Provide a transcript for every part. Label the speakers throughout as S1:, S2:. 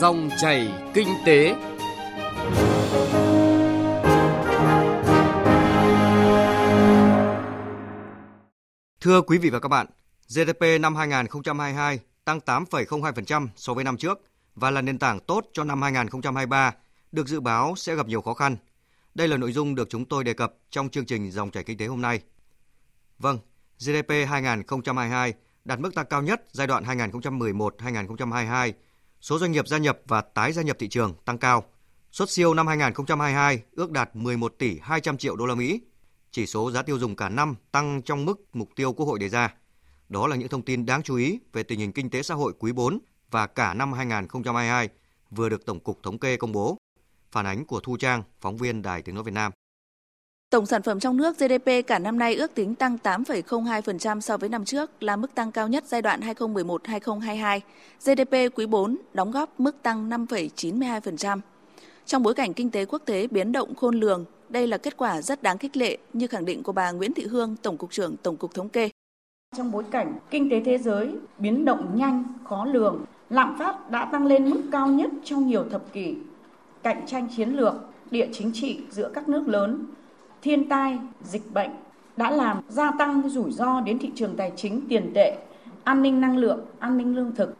S1: Dòng chảy kinh tế. Thưa quý vị và các bạn, GDP năm 2022 tăng 8,02% so với năm trước và là nền tảng tốt cho năm 2023, được dự báo sẽ gặp nhiều khó khăn. Đây là nội dung được chúng tôi đề cập trong chương trình Dòng chảy kinh tế hôm nay. Vâng, GDP 2022 đạt mức tăng cao nhất giai đoạn 2011-2022. Số doanh nghiệp gia nhập và tái gia nhập thị trường tăng cao. Xuất siêu năm 2022 ước đạt 11 tỷ 200 triệu đô la Mỹ. Chỉ số giá tiêu dùng cả năm tăng trong mức mục tiêu Quốc hội đề ra. Đó là những thông tin đáng chú ý về tình hình kinh tế xã hội quý 4 và cả năm 2022 vừa được Tổng cục Thống kê công bố. Phản ánh của Thu Trang, phóng viên Đài Tiếng Nói Việt Nam.
S2: Tổng sản phẩm trong nước GDP cả năm nay ước tính tăng 8,02% so với năm trước, là mức tăng cao nhất giai đoạn 2011-2022. GDP quý 4 đóng góp mức tăng 5,92%. Trong bối cảnh kinh tế quốc tế biến động khôn lường, đây là kết quả rất đáng khích lệ như khẳng định của bà Nguyễn Thị Hương, Tổng cục trưởng Tổng cục Thống kê.
S3: Trong bối cảnh kinh tế thế giới biến động nhanh, khó lường, lạm phát đã tăng lên mức cao nhất trong nhiều thập kỷ. Cạnh tranh chiến lược, địa chính trị giữa các nước lớn thiên tai, dịch bệnh đã làm gia tăng rủi ro đến thị trường tài chính tiền tệ, an ninh năng lượng, an ninh lương thực.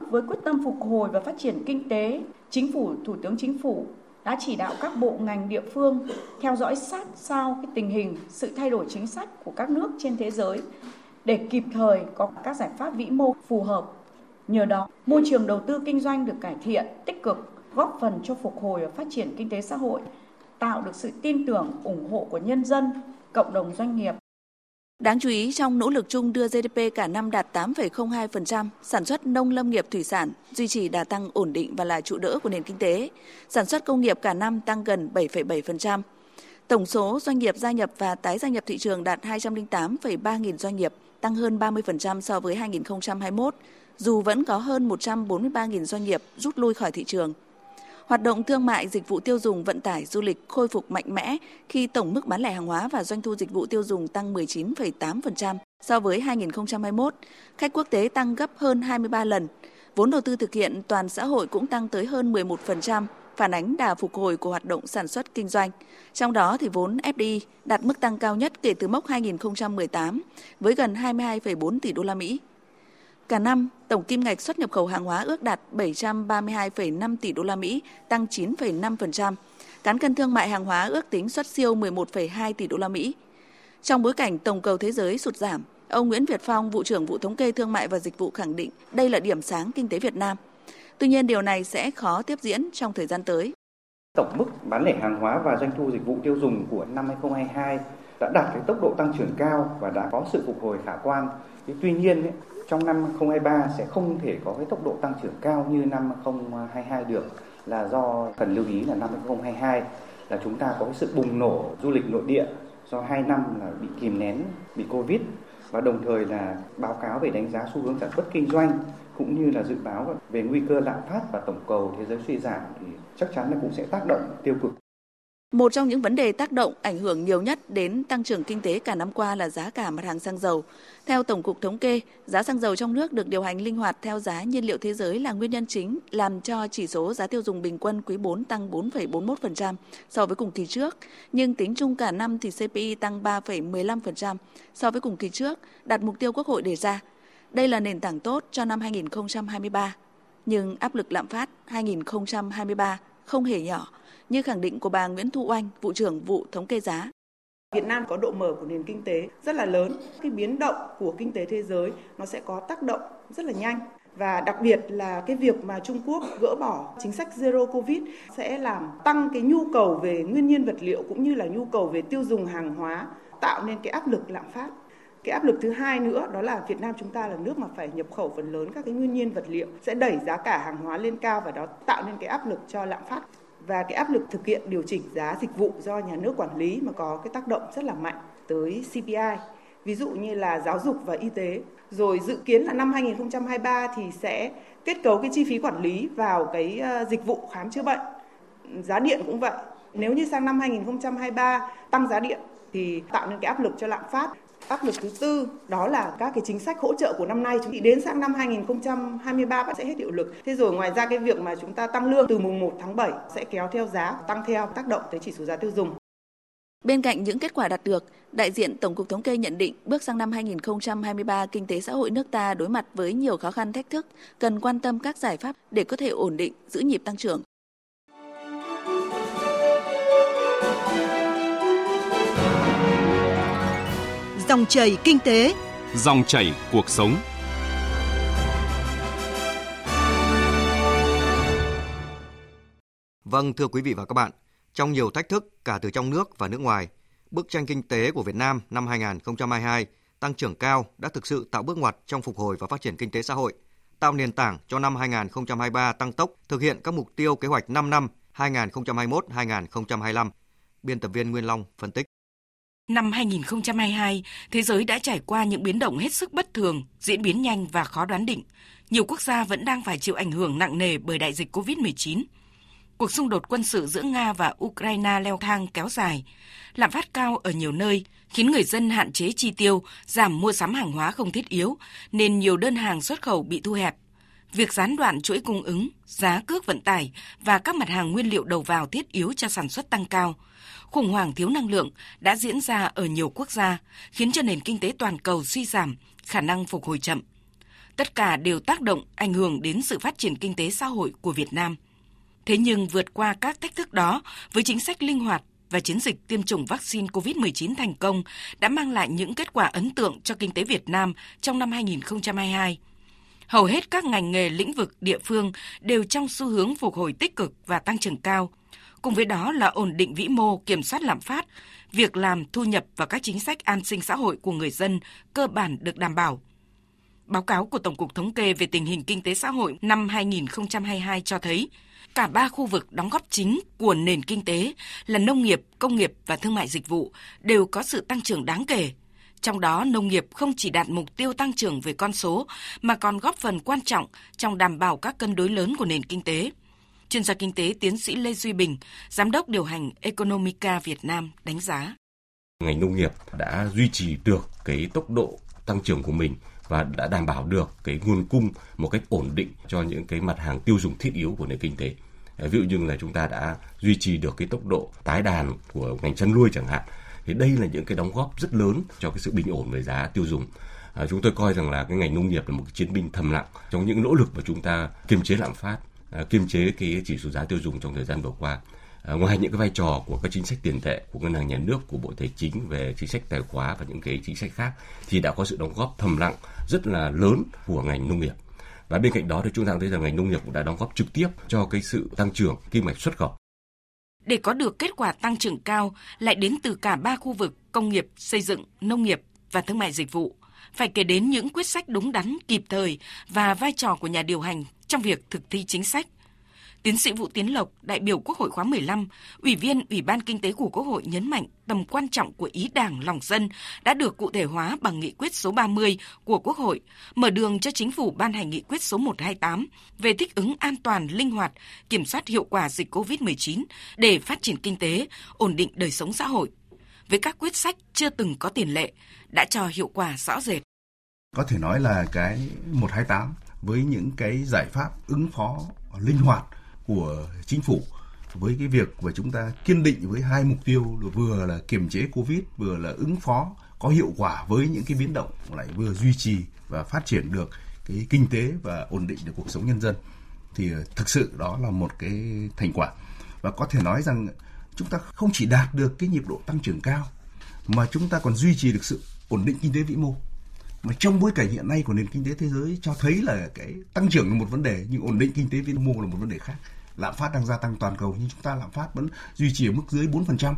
S3: Với quyết tâm phục hồi và phát triển kinh tế, Chính phủ, Thủ tướng Chính phủ đã chỉ đạo các bộ ngành địa phương theo dõi sát sao cái tình hình, sự thay đổi chính sách của các nước trên thế giới để kịp thời có các giải pháp vĩ mô phù hợp. Nhờ đó, môi trường đầu tư kinh doanh được cải thiện, tích cực, góp phần cho phục hồi và phát triển kinh tế xã hội tạo được sự tin tưởng, ủng hộ của nhân dân, cộng đồng doanh nghiệp.
S2: Đáng chú ý, trong nỗ lực chung đưa GDP cả năm đạt 8,02%, sản xuất nông lâm nghiệp thủy sản duy trì đà tăng ổn định và là trụ đỡ của nền kinh tế. Sản xuất công nghiệp cả năm tăng gần 7,7%. Tổng số doanh nghiệp gia nhập và tái gia nhập thị trường đạt 208,3 nghìn doanh nghiệp, tăng hơn 30% so với 2021, dù vẫn có hơn 143 nghìn doanh nghiệp rút lui khỏi thị trường Hoạt động thương mại, dịch vụ tiêu dùng, vận tải, du lịch khôi phục mạnh mẽ khi tổng mức bán lẻ hàng hóa và doanh thu dịch vụ tiêu dùng tăng 19,8% so với 2021. Khách quốc tế tăng gấp hơn 23 lần. Vốn đầu tư thực hiện toàn xã hội cũng tăng tới hơn 11%, phản ánh đà phục hồi của hoạt động sản xuất kinh doanh. Trong đó thì vốn FDI đạt mức tăng cao nhất kể từ mốc 2018 với gần 22,4 tỷ đô la Mỹ. Cả năm, tổng kim ngạch xuất nhập khẩu hàng hóa ước đạt 732,5 tỷ đô la Mỹ, tăng 9,5%. Cán cân thương mại hàng hóa ước tính xuất siêu 11,2 tỷ đô la Mỹ. Trong bối cảnh tổng cầu thế giới sụt giảm, ông Nguyễn Việt Phong, vụ trưởng vụ thống kê thương mại và dịch vụ khẳng định đây là điểm sáng kinh tế Việt Nam. Tuy nhiên điều này sẽ khó tiếp diễn trong thời gian tới.
S4: Tổng mức bán lẻ hàng hóa và doanh thu dịch vụ tiêu dùng của năm 2022 đã đạt cái tốc độ tăng trưởng cao và đã có sự phục hồi khả quan. Tuy nhiên trong năm 2023 sẽ không thể có cái tốc độ tăng trưởng cao như năm 2022 được là do cần lưu ý là năm 2022 là chúng ta có cái sự bùng nổ du lịch nội địa do 2 năm là bị kìm nén, bị Covid và đồng thời là báo cáo về đánh giá xu hướng sản xuất kinh doanh cũng như là dự báo về nguy cơ lạm phát và tổng cầu thế giới suy giảm thì chắc chắn là cũng sẽ tác động tiêu cực
S2: một trong những vấn đề tác động ảnh hưởng nhiều nhất đến tăng trưởng kinh tế cả năm qua là giá cả mặt hàng xăng dầu. Theo Tổng cục Thống kê, giá xăng dầu trong nước được điều hành linh hoạt theo giá nhiên liệu thế giới là nguyên nhân chính làm cho chỉ số giá tiêu dùng bình quân quý 4 tăng 4,41% so với cùng kỳ trước, nhưng tính chung cả năm thì CPI tăng 3,15% so với cùng kỳ trước, đạt mục tiêu Quốc hội đề ra. Đây là nền tảng tốt cho năm 2023, nhưng áp lực lạm phát 2023 không hề nhỏ như khẳng định của bà Nguyễn Thu Oanh, vụ trưởng vụ thống kê giá.
S5: Việt Nam có độ mở của nền kinh tế rất là lớn. Cái biến động của kinh tế thế giới nó sẽ có tác động rất là nhanh và đặc biệt là cái việc mà Trung Quốc gỡ bỏ chính sách zero covid sẽ làm tăng cái nhu cầu về nguyên nhiên vật liệu cũng như là nhu cầu về tiêu dùng hàng hóa tạo nên cái áp lực lạm phát cái áp lực thứ hai nữa, đó là Việt Nam chúng ta là nước mà phải nhập khẩu phần lớn các cái nguyên nhiên vật liệu, sẽ đẩy giá cả hàng hóa lên cao và đó tạo nên cái áp lực cho lạm phát và cái áp lực thực hiện điều chỉnh giá dịch vụ do nhà nước quản lý mà có cái tác động rất là mạnh tới CPI. Ví dụ như là giáo dục và y tế. Rồi dự kiến là năm 2023 thì sẽ kết cấu cái chi phí quản lý vào cái ờ, dịch vụ khám chữa bệnh. Giá điện cũng vậy. Nếu như sang năm 2023 tăng giá điện thì tạo nên cái áp lực cho lạm phát Áp lực thứ tư đó là các cái chính sách hỗ trợ của năm nay chúng thì đến sang năm 2023 bắt sẽ hết hiệu lực. Thế rồi ngoài ra cái việc mà chúng ta tăng lương từ mùng 1 tháng 7 sẽ kéo theo giá tăng theo tác động tới chỉ số giá tiêu dùng.
S2: Bên cạnh những kết quả đạt được, đại diện Tổng cục Thống kê nhận định bước sang năm 2023, kinh tế xã hội nước ta đối mặt với nhiều khó khăn thách thức, cần quan tâm các giải pháp để có thể ổn định, giữ nhịp tăng trưởng.
S6: Dòng chảy kinh tế,
S7: dòng chảy cuộc sống.
S1: Vâng, thưa quý vị và các bạn, trong nhiều thách thức cả từ trong nước và nước ngoài, bức tranh kinh tế của Việt Nam năm 2022 tăng trưởng cao đã thực sự tạo bước ngoặt trong phục hồi và phát triển kinh tế xã hội, tạo nền tảng cho năm 2023 tăng tốc thực hiện các mục tiêu kế hoạch 5 năm 2021-2025. Biên tập viên Nguyên Long phân tích.
S8: Năm 2022, thế giới đã trải qua những biến động hết sức bất thường, diễn biến nhanh và khó đoán định. Nhiều quốc gia vẫn đang phải chịu ảnh hưởng nặng nề bởi đại dịch COVID-19. Cuộc xung đột quân sự giữa Nga và Ukraine leo thang kéo dài, lạm phát cao ở nhiều nơi khiến người dân hạn chế chi tiêu, giảm mua sắm hàng hóa không thiết yếu, nên nhiều đơn hàng xuất khẩu bị thu hẹp. Việc gián đoạn chuỗi cung ứng, giá cước vận tải và các mặt hàng nguyên liệu đầu vào thiết yếu cho sản xuất tăng cao – khủng hoảng thiếu năng lượng đã diễn ra ở nhiều quốc gia, khiến cho nền kinh tế toàn cầu suy giảm, khả năng phục hồi chậm. Tất cả đều tác động ảnh hưởng đến sự phát triển kinh tế xã hội của Việt Nam. Thế nhưng vượt qua các thách thức đó với chính sách linh hoạt và chiến dịch tiêm chủng vaccine COVID-19 thành công đã mang lại những kết quả ấn tượng cho kinh tế Việt Nam trong năm 2022. Hầu hết các ngành nghề lĩnh vực địa phương đều trong xu hướng phục hồi tích cực và tăng trưởng cao – Cùng với đó là ổn định vĩ mô, kiểm soát lạm phát, việc làm, thu nhập và các chính sách an sinh xã hội của người dân cơ bản được đảm bảo. Báo cáo của Tổng cục Thống kê về tình hình kinh tế xã hội năm 2022 cho thấy, cả ba khu vực đóng góp chính của nền kinh tế là nông nghiệp, công nghiệp và thương mại dịch vụ đều có sự tăng trưởng đáng kể. Trong đó, nông nghiệp không chỉ đạt mục tiêu tăng trưởng về con số mà còn góp phần quan trọng trong đảm bảo các cân đối lớn của nền kinh tế – Chuyên gia kinh tế tiến sĩ Lê Duy Bình, giám đốc điều hành Economica Việt Nam đánh giá.
S9: Ngành nông nghiệp đã duy trì được cái tốc độ tăng trưởng của mình và đã đảm bảo được cái nguồn cung một cách ổn định cho những cái mặt hàng tiêu dùng thiết yếu của nền kinh tế. Ví dụ như là chúng ta đã duy trì được cái tốc độ tái đàn của ngành chăn nuôi chẳng hạn. Thì đây là những cái đóng góp rất lớn cho cái sự bình ổn về giá tiêu dùng. À, chúng tôi coi rằng là cái ngành nông nghiệp là một cái chiến binh thầm lặng trong những nỗ lực mà chúng ta kiềm chế lạm phát À, kiềm chế cái chỉ số giá tiêu dùng trong thời gian vừa qua. À, ngoài những cái vai trò của các chính sách tiền tệ của ngân hàng nhà nước, của bộ tài chính về chính sách tài khóa và những cái chính sách khác thì đã có sự đóng góp thầm lặng rất là lớn của ngành nông nghiệp. Và bên cạnh đó thì chúng ta thấy rằng ngành nông nghiệp cũng đã đóng góp trực tiếp cho cái sự tăng trưởng kim ngạch xuất khẩu.
S8: Để có được kết quả tăng trưởng cao lại đến từ cả ba khu vực công nghiệp, xây dựng, nông nghiệp và thương mại dịch vụ, phải kể đến những quyết sách đúng đắn, kịp thời và vai trò của nhà điều hành trong việc thực thi chính sách. Tiến sĩ Vũ Tiến Lộc, đại biểu Quốc hội khóa 15, Ủy viên Ủy ban Kinh tế của Quốc hội nhấn mạnh tầm quan trọng của ý đảng lòng dân đã được cụ thể hóa bằng nghị quyết số 30 của Quốc hội, mở đường cho chính phủ ban hành nghị quyết số 128 về thích ứng an toàn, linh hoạt, kiểm soát hiệu quả dịch COVID-19 để phát triển kinh tế, ổn định đời sống xã hội. Với các quyết sách chưa từng có tiền lệ, đã cho hiệu quả rõ rệt.
S10: Có thể nói là cái 128 với những cái giải pháp ứng phó linh hoạt của chính phủ với cái việc mà chúng ta kiên định với hai mục tiêu là vừa là kiềm chế covid, vừa là ứng phó, có hiệu quả với những cái biến động lại vừa duy trì và phát triển được cái kinh tế và ổn định được cuộc sống nhân dân. Thì ờ, thực sự đó là một cái thành quả. Và có thể nói rằng chúng ta không chỉ đạt được cái nhịp độ tăng trưởng cao, mà chúng ta còn duy trì được sự ổn định kinh tế vĩ mô. Mà trong bối cảnh hiện nay của nền kinh tế thế giới cho thấy là cái tăng trưởng là một vấn đề, nhưng ổn định kinh tế vĩ mô là một vấn đề khác lạm phát đang gia tăng toàn cầu, nhưng chúng ta lạm phát vẫn duy trì ở mức dưới 4%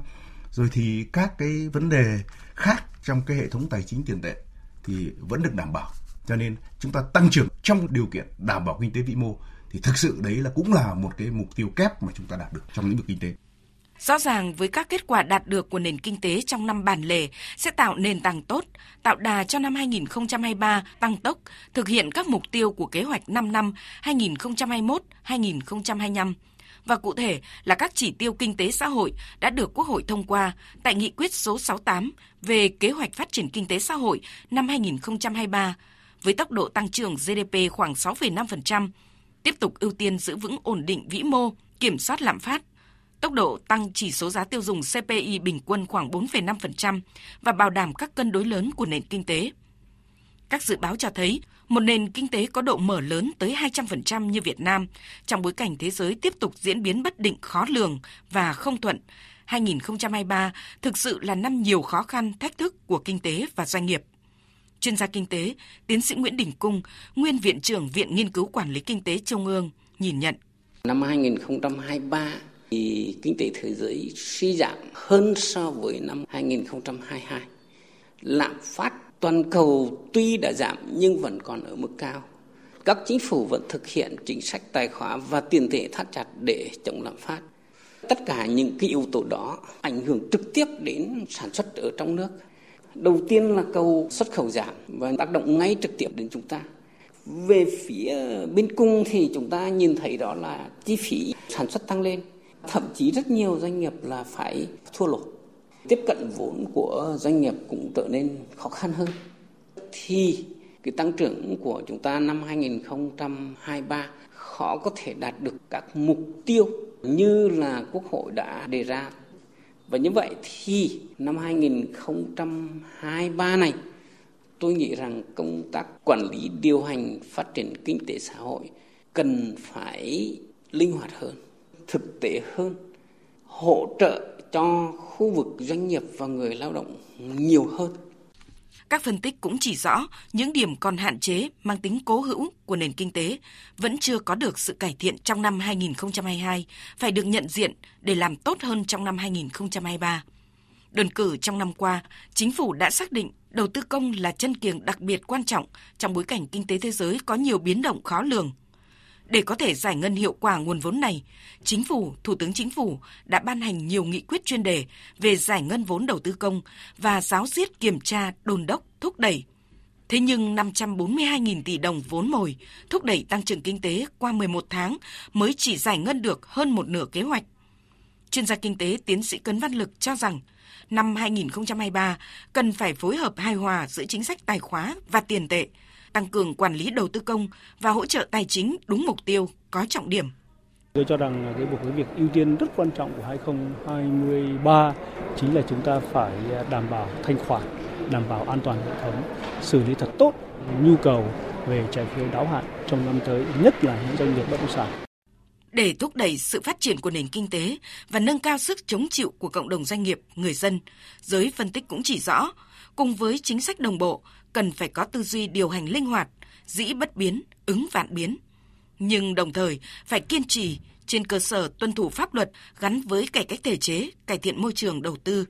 S10: rồi thì các cái vấn đề khác trong cái hệ thống tài chính tiền tệ thì vẫn được đảm bảo. Cho nên chúng ta tăng trưởng trong điều kiện đảm bảo kinh tế vĩ mô thì thực sự đấy là cũng là một cái mục tiêu kép mà chúng ta đạt được trong lĩnh vực kinh tế.
S8: Rõ ràng với các kết quả đạt được của nền kinh tế trong năm bản lề sẽ tạo nền tảng tốt, tạo đà cho năm 2023 tăng tốc, thực hiện các mục tiêu của kế hoạch 5 năm 2021-2025 và cụ thể là các chỉ tiêu kinh tế xã hội đã được Quốc hội thông qua tại nghị quyết số 68 về kế hoạch phát triển kinh tế xã hội năm 2023 với tốc độ tăng trưởng GDP khoảng 6,5%, tiếp tục ưu tiên giữ vững ổn định vĩ mô, kiểm soát lạm phát, tốc độ tăng chỉ số giá tiêu dùng CPI bình quân khoảng 4,5% và bảo đảm các cân đối lớn của nền kinh tế. Các dự báo cho thấy một nền kinh tế có độ mở lớn tới 200% như Việt Nam trong bối cảnh thế giới tiếp tục diễn biến bất định khó lường và không thuận. 2023 thực sự là năm nhiều khó khăn, thách thức của kinh tế và doanh nghiệp. Chuyên gia kinh tế, tiến sĩ Nguyễn Đình Cung, nguyên viện trưởng Viện Nghiên cứu Quản lý Kinh tế Trung ương, nhìn nhận.
S11: Năm 2023 thì kinh tế thế giới suy giảm hơn so với năm 2022. Lạm phát toàn cầu tuy đã giảm nhưng vẫn còn ở mức cao. Các chính phủ vẫn thực hiện chính sách tài khóa và tiền tệ thắt chặt để chống lạm phát. Tất cả những cái yếu tố đó ảnh hưởng trực tiếp đến sản xuất ở trong nước. Đầu tiên là cầu xuất khẩu giảm và tác động ngay trực tiếp đến chúng ta. Về phía bên cung thì chúng ta nhìn thấy đó là chi phí sản xuất tăng lên. Thậm chí rất nhiều doanh nghiệp là phải thua lỗ. Tiếp cận vốn của doanh nghiệp cũng trở nên khó khăn hơn. Thì cái tăng trưởng của chúng ta năm 2023 khó có thể đạt được các mục tiêu như là Quốc hội đã đề ra. Và như vậy thì năm 2023 này tôi nghĩ rằng công tác quản lý điều hành phát triển kinh tế xã hội cần phải linh hoạt hơn, thực tế hơn, hỗ trợ cho khu vực doanh nghiệp và người lao động nhiều hơn.
S8: Các phân tích cũng chỉ rõ những điểm còn hạn chế mang tính cố hữu của nền kinh tế vẫn chưa có được sự cải thiện trong năm 2022, phải được nhận diện để làm tốt hơn trong năm 2023. Đơn cử trong năm qua, chính phủ đã xác định đầu tư công là chân kiềng đặc biệt quan trọng trong bối cảnh kinh tế thế giới có nhiều biến động khó lường – để có thể giải ngân hiệu quả nguồn vốn này, Chính phủ, Thủ tướng Chính phủ đã ban hành nhiều nghị quyết chuyên đề về giải ngân vốn đầu tư công và giáo diết kiểm tra, đồn đốc, thúc đẩy. Thế nhưng 542.000 tỷ đồng vốn mồi thúc đẩy tăng trưởng kinh tế qua 11 tháng mới chỉ giải ngân được hơn một nửa kế hoạch. Chuyên gia kinh tế tiến sĩ Cấn Văn Lực cho rằng năm 2023 cần phải phối hợp hài hòa giữa chính sách tài khóa và tiền tệ, tăng cường quản lý đầu tư công và hỗ trợ tài chính đúng mục tiêu, có trọng điểm.
S12: Tôi cho rằng cái một cái việc ưu tiên rất quan trọng của 2023 chính là chúng ta phải đảm bảo thanh khoản, đảm bảo an toàn hệ thống, xử lý thật tốt nhu cầu về trái phiếu đáo hạn trong năm tới, nhất là những doanh nghiệp bất động sản.
S8: Để thúc đẩy sự phát triển của nền kinh tế và nâng cao sức chống chịu của cộng đồng doanh nghiệp, người dân, giới phân tích cũng chỉ rõ, cùng với chính sách đồng bộ, cần phải có tư duy điều hành linh hoạt, dĩ bất biến, ứng vạn biến. Nhưng đồng thời phải kiên trì trên cơ sở tuân thủ pháp luật gắn với cải cách thể chế, cải thiện môi trường đầu tư.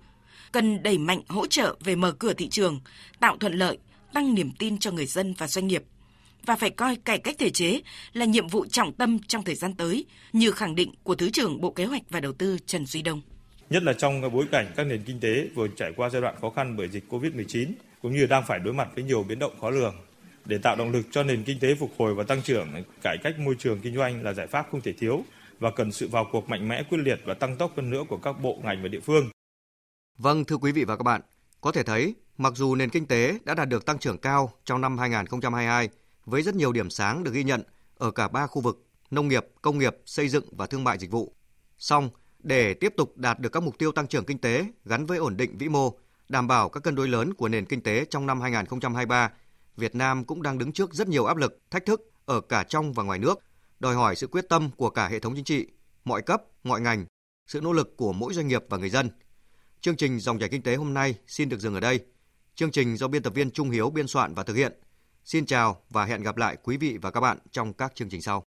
S8: Cần đẩy mạnh hỗ trợ về mở cửa thị trường, tạo thuận lợi, tăng niềm tin cho người dân và doanh nghiệp và phải coi cải cách thể chế là nhiệm vụ trọng tâm trong thời gian tới, như khẳng định của Thứ trưởng Bộ Kế hoạch và Đầu tư Trần Duy Đông.
S13: Nhất là trong bối cảnh các nền kinh tế vừa trải qua giai đoạn khó khăn bởi dịch COVID-19, cũng như đang phải đối mặt với nhiều biến động khó lường. Để tạo động lực cho nền kinh tế phục hồi và tăng trưởng, cải cách môi trường kinh doanh là giải pháp không thể thiếu và cần sự vào cuộc mạnh mẽ quyết liệt và tăng tốc hơn nữa của các bộ ngành và địa phương.
S1: Vâng, thưa quý vị và các bạn, có thể thấy mặc dù nền kinh tế đã đạt được tăng trưởng cao trong năm 2022 với rất nhiều điểm sáng được ghi nhận ở cả ba khu vực nông nghiệp, công nghiệp, xây dựng và thương mại dịch vụ. Song, để tiếp tục đạt được các mục tiêu tăng trưởng kinh tế gắn với ổn định vĩ mô, đảm bảo các cân đối lớn của nền kinh tế trong năm 2023, Việt Nam cũng đang đứng trước rất nhiều áp lực, thách thức ở cả trong và ngoài nước, đòi hỏi sự quyết tâm của cả hệ thống chính trị, mọi cấp, mọi ngành, sự nỗ lực của mỗi doanh nghiệp và người dân. Chương trình Dòng chảy kinh tế hôm nay xin được dừng ở đây. Chương trình do biên tập viên Trung Hiếu biên soạn và thực hiện. Xin chào và hẹn gặp lại quý vị và các bạn trong các chương trình sau.